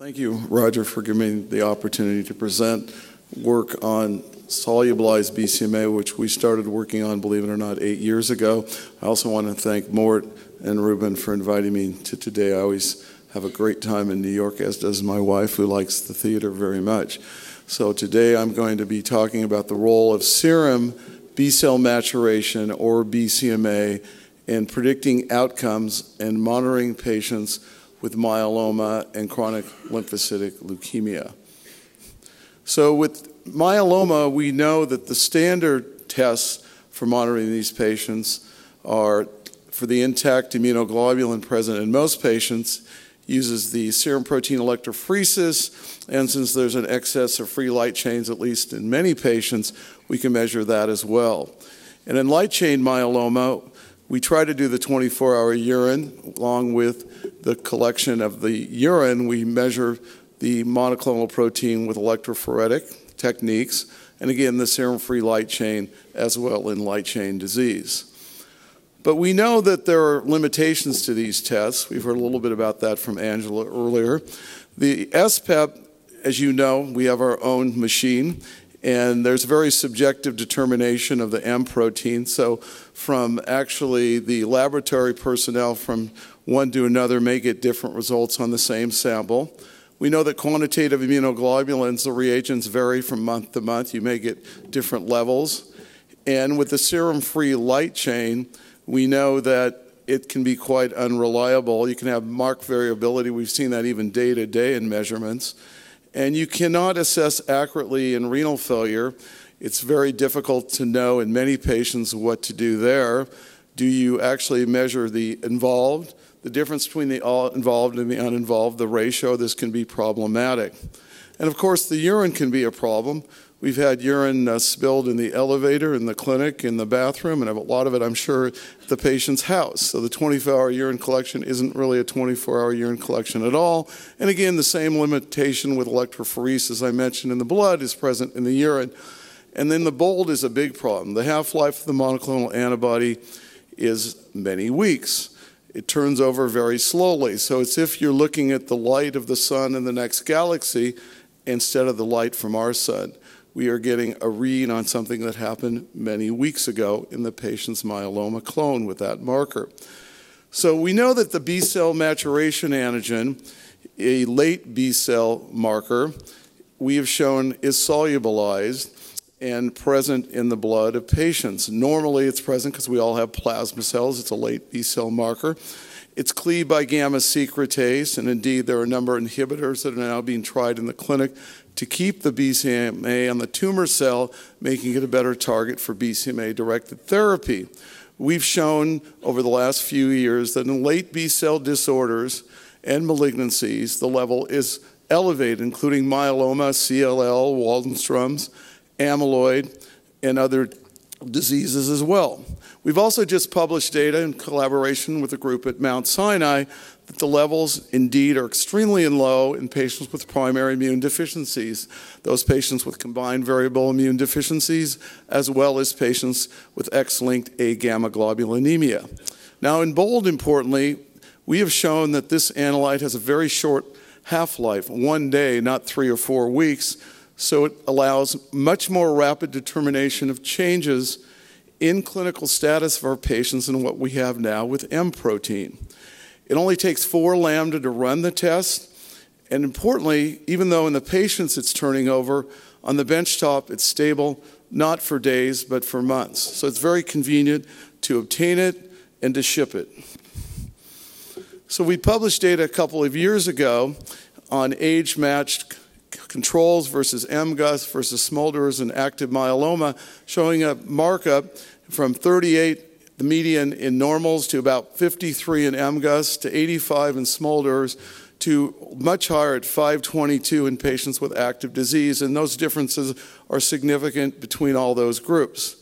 Thank you, Roger, for giving me the opportunity to present work on solubilized BCMA, which we started working on, believe it or not, eight years ago. I also want to thank Mort and Ruben for inviting me to today. I always have a great time in New York, as does my wife, who likes the theater very much. So today I'm going to be talking about the role of serum B cell maturation, or BCMA, in predicting outcomes and monitoring patients with myeloma and chronic lymphocytic leukemia. So, with myeloma, we know that the standard tests for monitoring these patients are for the intact immunoglobulin present in most patients uses the serum protein electrophoresis, and since there's an excess of free light chains, at least in many patients, we can measure that as well. And in light chain myeloma, we try to do the 24 hour urine along with the collection of the urine. We measure the monoclonal protein with electrophoretic techniques, and again, the serum free light chain as well in light chain disease. But we know that there are limitations to these tests. We've heard a little bit about that from Angela earlier. The SPEP, as you know, we have our own machine, and there's a very subjective determination of the M protein. So, from actually the laboratory personnel from one to another may get different results on the same sample. We know that quantitative immunoglobulins, the reagents vary from month to month. You may get different levels. And with the serum free light chain, we know that it can be quite unreliable. You can have marked variability. We've seen that even day to day in measurements. And you cannot assess accurately in renal failure. It's very difficult to know in many patients what to do there. Do you actually measure the involved, the difference between the involved and the uninvolved, the ratio? This can be problematic. And of course, the urine can be a problem. We've had urine uh, spilled in the elevator, in the clinic, in the bathroom, and a lot of it, I'm sure, at the patient's house. So the 24 hour urine collection isn't really a 24 hour urine collection at all. And again, the same limitation with electrophoresis I mentioned in the blood is present in the urine. And then the bold is a big problem. The half life of the monoclonal antibody is many weeks. It turns over very slowly. So it's if you're looking at the light of the sun in the next galaxy instead of the light from our sun we are getting a read on something that happened many weeks ago in the patient's myeloma clone with that marker. So we know that the B cell maturation antigen, a late B cell marker, we have shown is solubilized and present in the blood of patients. Normally it's present because we all have plasma cells. It's a late B cell marker. It's cleaved by gamma secretase, and indeed there are a number of inhibitors that are now being tried in the clinic to keep the BCMA on the tumor cell, making it a better target for BCMA directed therapy. We've shown over the last few years that in late B cell disorders and malignancies, the level is elevated, including myeloma, CLL, Waldenstrom's, amyloid, and other diseases as well. We've also just published data in collaboration with a group at Mount Sinai that the levels indeed are extremely low in patients with primary immune deficiencies, those patients with combined variable immune deficiencies, as well as patients with X-linked agammaglobulinemia. Now, in bold, importantly, we have shown that this analyte has a very short half-life, one day, not three or four weeks, so it allows much more rapid determination of changes in clinical status of our patients than what we have now with M protein. It only takes four lambda to run the test. And importantly, even though in the patients it's turning over, on the benchtop it's stable, not for days, but for months. So it's very convenient to obtain it and to ship it. So we published data a couple of years ago on age matched controls versus MGUS versus smolders and active myeloma, showing a markup from 38 the median in normals to about 53 in MGUS to 85 in smolders to much higher at 522 in patients with active disease, and those differences are significant between all those groups.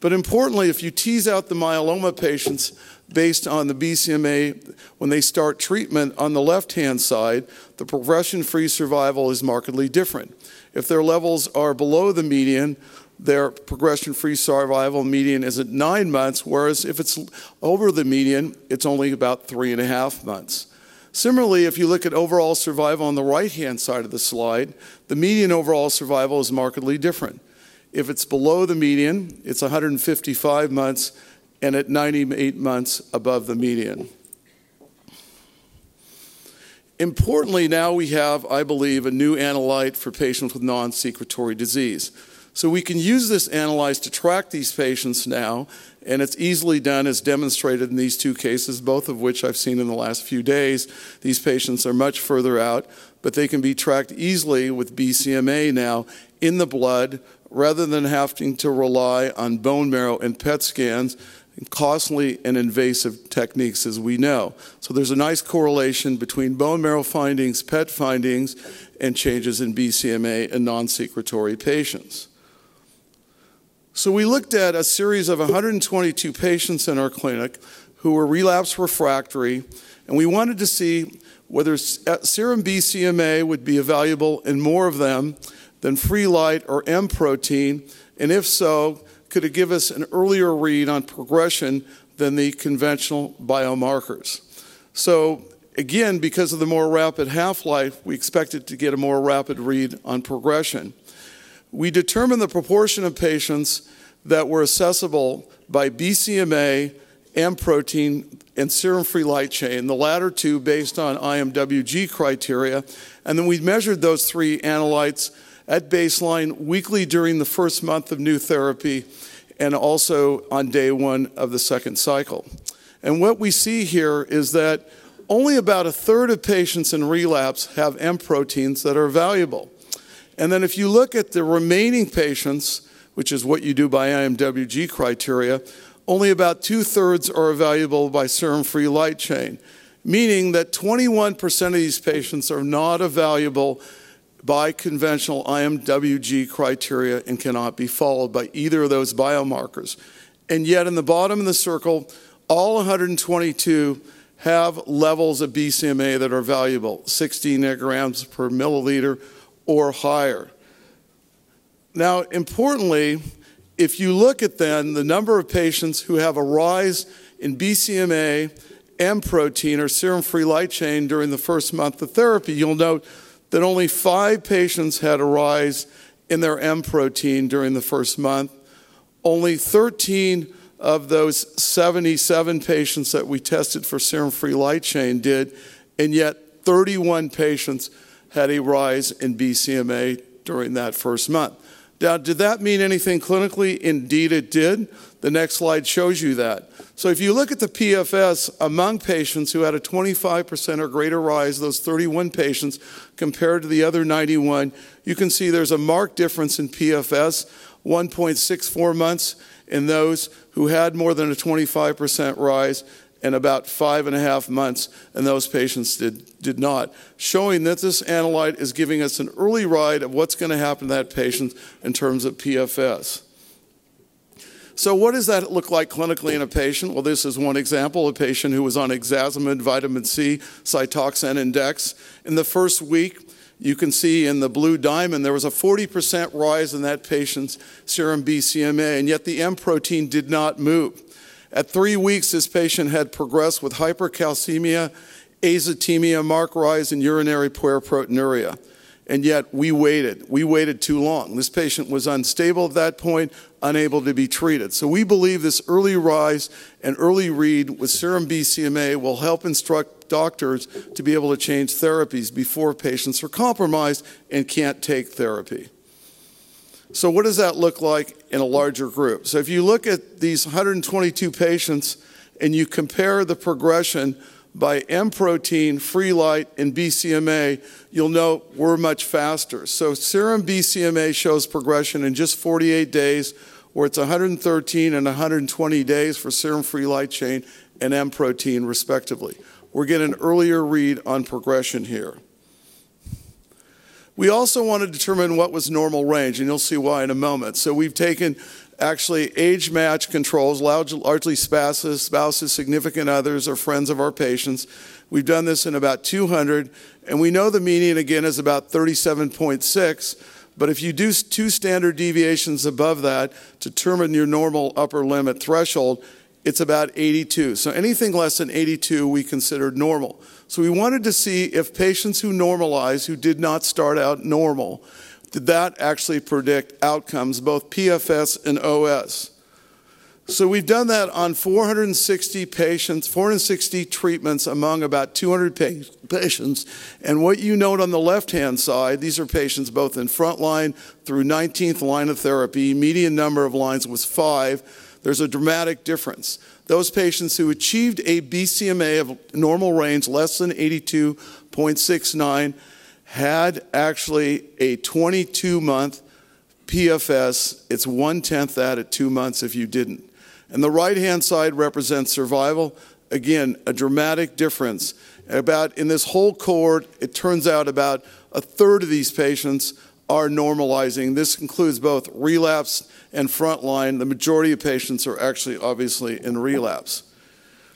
But importantly, if you tease out the myeloma patients based on the BCMA when they start treatment on the left hand side, the progression free survival is markedly different. If their levels are below the median, their progression-free survival median is at nine months, whereas if it's over the median, it's only about three and a half months. Similarly, if you look at overall survival on the right-hand side of the slide, the median overall survival is markedly different. If it's below the median, it's 155 months, and at 98 months above the median. Importantly, now we have, I believe, a new analyte for patients with non-secretory disease. So we can use this analyte to track these patients now, and it's easily done as demonstrated in these two cases, both of which I've seen in the last few days. These patients are much further out, but they can be tracked easily with BCMA now in the blood rather than having to rely on bone marrow and PET scans costly and invasive techniques, as we know. So there's a nice correlation between bone marrow findings, PET findings, and changes in BCMA in non-secretory patients. So we looked at a series of 122 patients in our clinic who were relapse refractory, and we wanted to see whether uh, serum BCMA would be valuable in more of them than free light or M protein, and if so, could give us an earlier read on progression than the conventional biomarkers? So again, because of the more rapid half-life, we expected to get a more rapid read on progression. We determined the proportion of patients that were accessible by BCMA, M protein, and serum free light chain, the latter two based on IMWG criteria, and then we measured those three analytes at baseline weekly during the first month of new therapy and also on day one of the second cycle. And what we see here is that only about a third of patients in relapse have M proteins that are valuable. And then if you look at the remaining patients, which is what you do by IMWG criteria, only about two-thirds are valuable by serum-free light chain, meaning that 21% of these patients are not valuable by conventional IMWG criteria and cannot be followed by either of those biomarkers. And yet in the bottom of the circle, all 122 have levels of BCMA that are valuable, 16 nanograms per milliliter or higher. Now, importantly, if you look at then the number of patients who have a rise in BCMA, M protein, or serum-free light chain during the first month of therapy, you'll note that only five patients had a rise in their M protein during the first month. Only 13 of those 77 patients that we tested for serum-free light chain did, and yet 31 patients had a rise in BCMA during that first month. Now, did that mean anything clinically? Indeed, it did. The next slide shows you that. So if you look at the PFS among patients who had a 25% or greater rise, those 31 patients, compared to the other 91, you can see there's a marked difference in PFS, 1.64 months in those who had more than a 25% rise and about five and a half months, and those patients did, did not, showing that this analyte is giving us an early ride of what's going to happen to that patient in terms of PFS. So what does that look like clinically in a patient? Well, this is one example, a patient who was on ixazomib, vitamin C, Cytoxan, and Dex. In the first week, you can see in the blue diamond, there was a 40% rise in that patient's serum BCMA, and yet the M protein did not move. At three weeks, this patient had progressed with hypercalcemia, azotemia, marked rise in urinary proteinuria. And yet we waited. We waited too long. This patient was unstable at that point, unable to be treated. So we believe this early rise and early read with serum BCMA will help instruct doctors to be able to change therapies before patients are compromised and can't take therapy. So what does that look like in a larger group? So if you look at these 122 patients and you compare the progression by M protein, free light, and BCMA, you'll note we're much faster. So serum BCMA shows progression in just 48 days, where it's 113 and 120 days for serum free light chain and M protein, respectively. We're getting an earlier read on progression here. We also want to determine what was normal range, and you'll see why in a moment. So we've taken actually age match controls, largely spouses, spouses, significant others, or friends of our patients. We've done this in about 200, and we know the median again is about 37.6. But if you do two standard deviations above that to determine your normal upper limit threshold, it's about 82. So anything less than 82 we consider normal. So we wanted to see if patients who normalized, who did not start out normal, did that actually predict outcomes, both PFS and OS? So we've done that on 460 patients, 460 treatments among about 200 pa- patients. And what you note on the left-hand side, these are patients both in frontline through 19th line of therapy. Median number of lines was five. There's a dramatic difference. Those patients who achieved a BCMA of normal range less than 82.69 had actually a 22 month PFS. It's one tenth that at two months if you didn't. And the right hand side represents survival. Again, a dramatic difference. About in this whole cohort, it turns out about a third of these patients are normalizing. This includes both relapse and frontline. The majority of patients are actually obviously in relapse.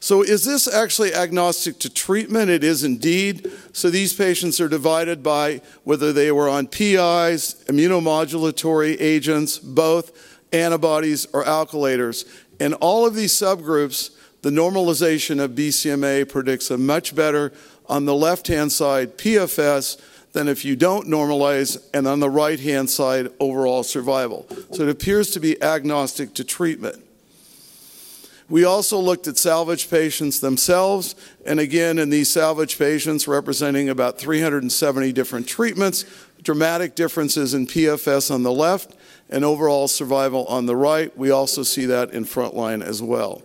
So, is this actually agnostic to treatment? It is indeed. So, these patients are divided by whether they were on PIs, immunomodulatory agents, both antibodies, or alkylators. In all of these subgroups, the normalization of BCMA predicts a much better, on the left hand side, PFS than if you don't normalize, and on the right hand side, overall survival. So it appears to be agnostic to treatment. We also looked at salvage patients themselves, and again, in these salvage patients, representing about 370 different treatments, dramatic differences in PFS on the left and overall survival on the right. We also see that in frontline as well.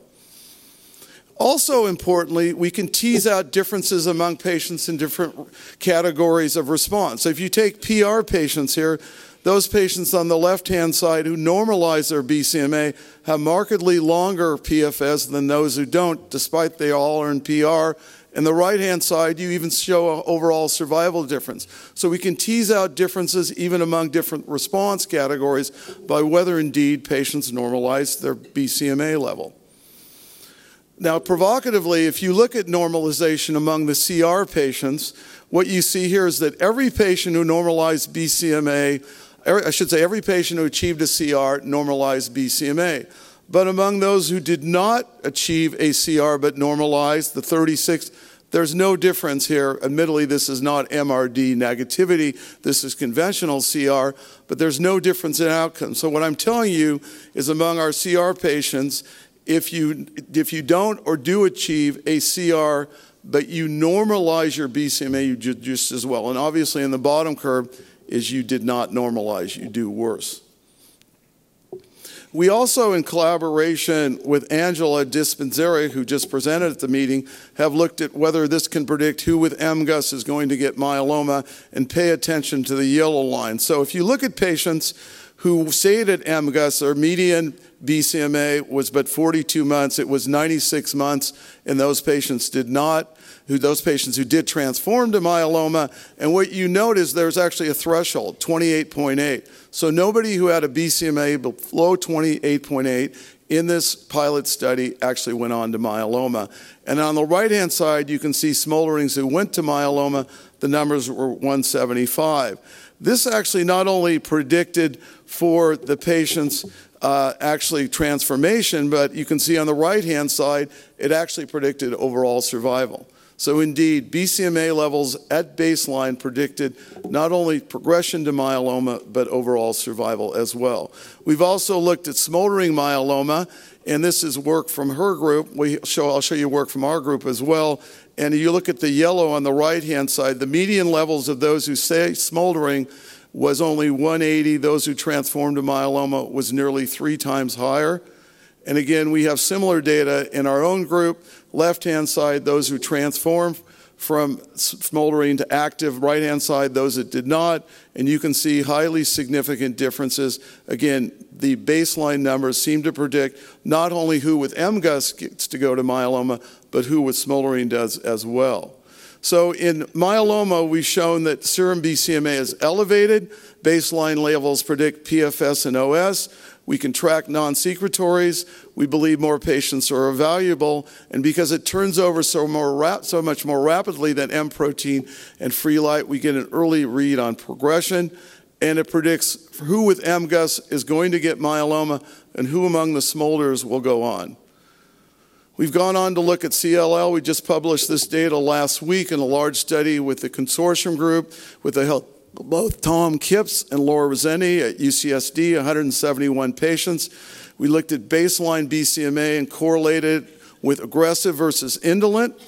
Also, importantly, we can tease out differences among patients in different categories of response. So, if you take PR patients here, those patients on the left hand side who normalize their BCMA have markedly longer PFS than those who don't, despite they all are in PR and the right hand side, you even show an overall survival difference. So we can tease out differences even among different response categories by whether indeed patients normalize their BCMA level. Now, provocatively, if you look at normalization among the CR patients, what you see here is that every patient who normalized BCMA, I should say, every patient who achieved a CR normalized BCMA. But among those who did not achieve a CR but normalized, the 36, there's no difference here. Admittedly, this is not MRD negativity, this is conventional CR, but there's no difference in outcome. So, what I'm telling you is among our CR patients, if you, if you don't or do achieve a CR, but you normalize your BCMA, you do just as well. And obviously, in the bottom curve, is you did not normalize, you do worse. We also, in collaboration with Angela Dispenzieri, who just presented at the meeting, have looked at whether this can predict who with MGUS is going to get myeloma and pay attention to the yellow line. So if you look at patients who stayed at MGUS, their median BCMA was but 42 months. It was 96 months, and those patients did not who those patients who did transform to myeloma. And what you note is there's actually a threshold, 28.8. So nobody who had a BCMA below 28.8 in this pilot study actually went on to myeloma. And on the right hand side, you can see smolderings who went to myeloma. The numbers were 175. This actually not only predicted for the patient's uh, actually transformation, but you can see on the right hand side, it actually predicted overall survival. So, indeed, BCMA levels at baseline predicted not only progression to myeloma, but overall survival as well. We've also looked at smoldering myeloma, and this is work from her group. We show, I'll show you work from our group as well. And you look at the yellow on the right hand side, the median levels of those who say smoldering was only 180. Those who transformed to myeloma was nearly three times higher. And again, we have similar data in our own group. Left hand side, those who transformed from smoldering to active, right hand side, those that did not. And you can see highly significant differences. Again, the baseline numbers seem to predict not only who with MGUS gets to go to myeloma, but who with smoldering does as well. So in myeloma, we've shown that serum BCMA is elevated. Baseline levels predict PFS and OS. We can track non secretories. We believe more patients are valuable. And because it turns over so, more rap- so much more rapidly than M protein and free light, we get an early read on progression. And it predicts who with MGUS is going to get myeloma and who among the smolders will go on. We've gone on to look at CLL. We just published this data last week in a large study with the consortium group with the help both Tom Kipps and Laura Rassenti at UCSD, 171 patients. We looked at baseline BCMA and correlated with aggressive versus indolent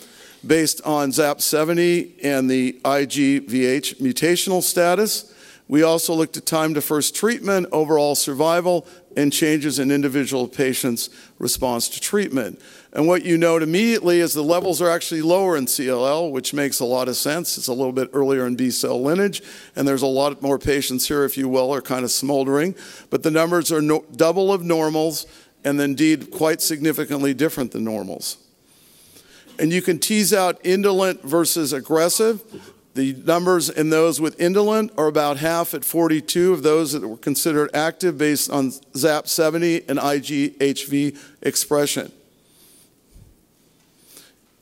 based on ZAP70 and the IGVH mutational status. We also looked at time to first treatment, overall survival, and changes in individual patients' response to treatment. And what you note immediately is the levels are actually lower in CLL, which makes a lot of sense. It's a little bit earlier in B cell lineage, and there's a lot more patients here, if you will, are kind of smoldering. But the numbers are no, double of normals and indeed quite significantly different than normals. And you can tease out indolent versus aggressive. The numbers in those with indolent are about half at 42 of those that were considered active based on ZAP70 and IGHV expression.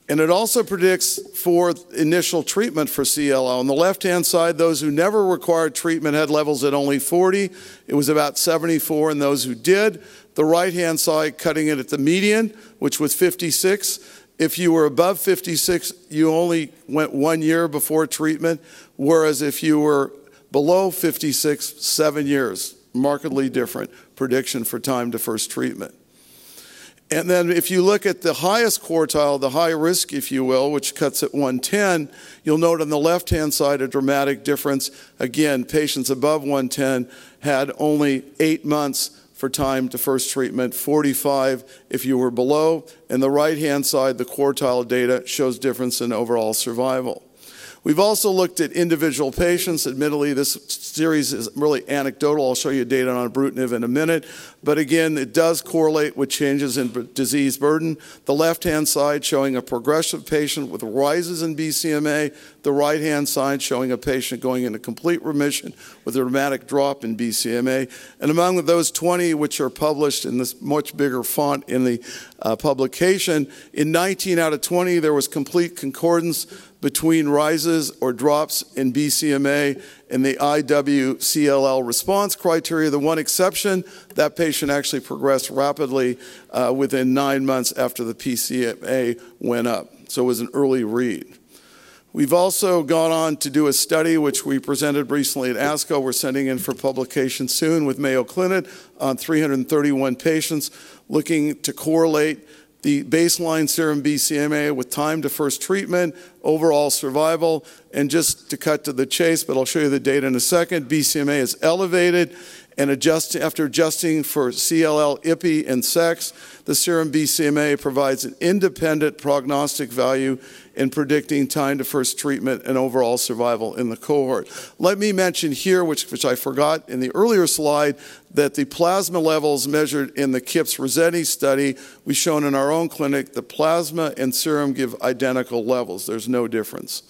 And it also predicts for initial treatment for CLL. On the left hand side, those who never required treatment had levels at only 40. It was about 74 in those who did. The right hand side, cutting it at the median, which was 56. If you were above 56, you only went one year before treatment, whereas if you were below 56, seven years. Markedly different prediction for time to first treatment. And then if you look at the highest quartile, the high risk, if you will, which cuts at 110, you'll note on the left hand side a dramatic difference. Again, patients above 110 had only eight months for time to first treatment, 45 if you were below. And the right hand side, the quartile data shows difference in overall survival. We've also looked at individual patients. Admittedly, this series is really anecdotal. I'll show you data on ibrutinib in a minute. But again, it does correlate with changes in disease burden. The left hand side showing a progressive patient with rises in BCMA, the right hand side showing a patient going into complete remission with a dramatic drop in BCMA. And among those 20 which are published in this much bigger font in the uh, publication, in 19 out of 20, there was complete concordance between rises or drops in BCMA and the IWCLL response criteria. The one exception, that patient actually progressed rapidly uh, within nine months after the BCMA went up. So it was an early read. We've also gone on to do a study which we presented recently at ASCO. We're sending in for publication soon with Mayo Clinic on 331 patients looking to correlate the baseline serum BCMA with time to first treatment, overall survival, and just to cut to the chase, but I'll show you the data in a second, BCMA is elevated and adjust, after adjusting for CLL, IPI, and sex, the serum BCMA provides an independent prognostic value in predicting time to first treatment and overall survival in the cohort. Let me mention here, which, which I forgot in the earlier slide, that the plasma levels measured in the Kipps Rassenti study, we've shown in our own clinic, the plasma and serum give identical levels. There's no difference.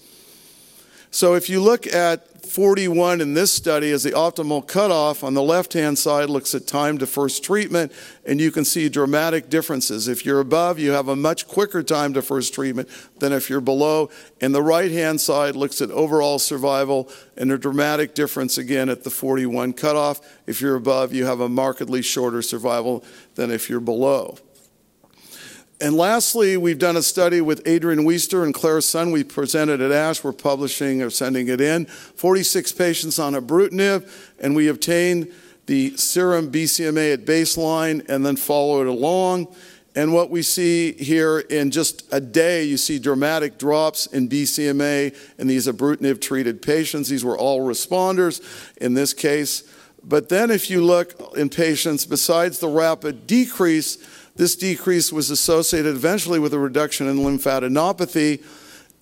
So if you look at 41 in this study as the optimal cutoff on the left hand side looks at time to first treatment, and you can see dramatic differences. If you're above, you have a much quicker time to first treatment than if you're below. And the right hand side looks at overall survival, and a dramatic difference again at the 41 cutoff. If you're above, you have a markedly shorter survival than if you're below. And lastly, we've done a study with Adrian Wiestner and Claire Sun. We presented at ASH. We're publishing or sending it in. 46 patients on ibrutinib, and we obtained the serum BCMA at baseline and then followed along. And what we see here in just a day, you see dramatic drops in BCMA in these ibrutinib treated patients. These were all responders in this case. But then if you look in patients, besides the rapid decrease, this decrease was associated eventually with a reduction in lymphadenopathy,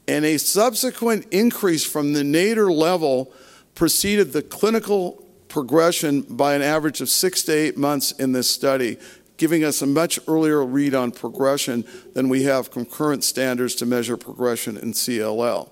and a subsequent increase from the nadir level preceded the clinical progression by an average of six to eight months in this study, giving us a much earlier read on progression than we have concurrent standards to measure progression in CLL.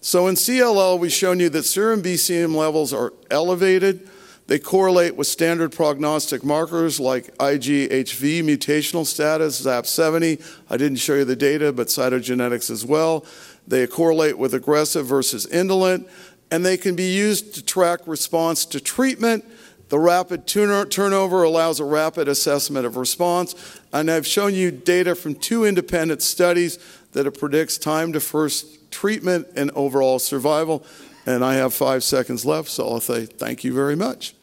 So in CLL, we've shown you that serum BCM levels are elevated they correlate with standard prognostic markers like IGHV mutational status, ZAP70. I didn't show you the data, but cytogenetics as well. They correlate with aggressive versus indolent, and they can be used to track response to treatment The rapid turnover allows a rapid assessment of response, and I've shown you data from two independent studies that it predicts time to first treatment and overall survival. And I have five seconds left, so I'll say thank you very much.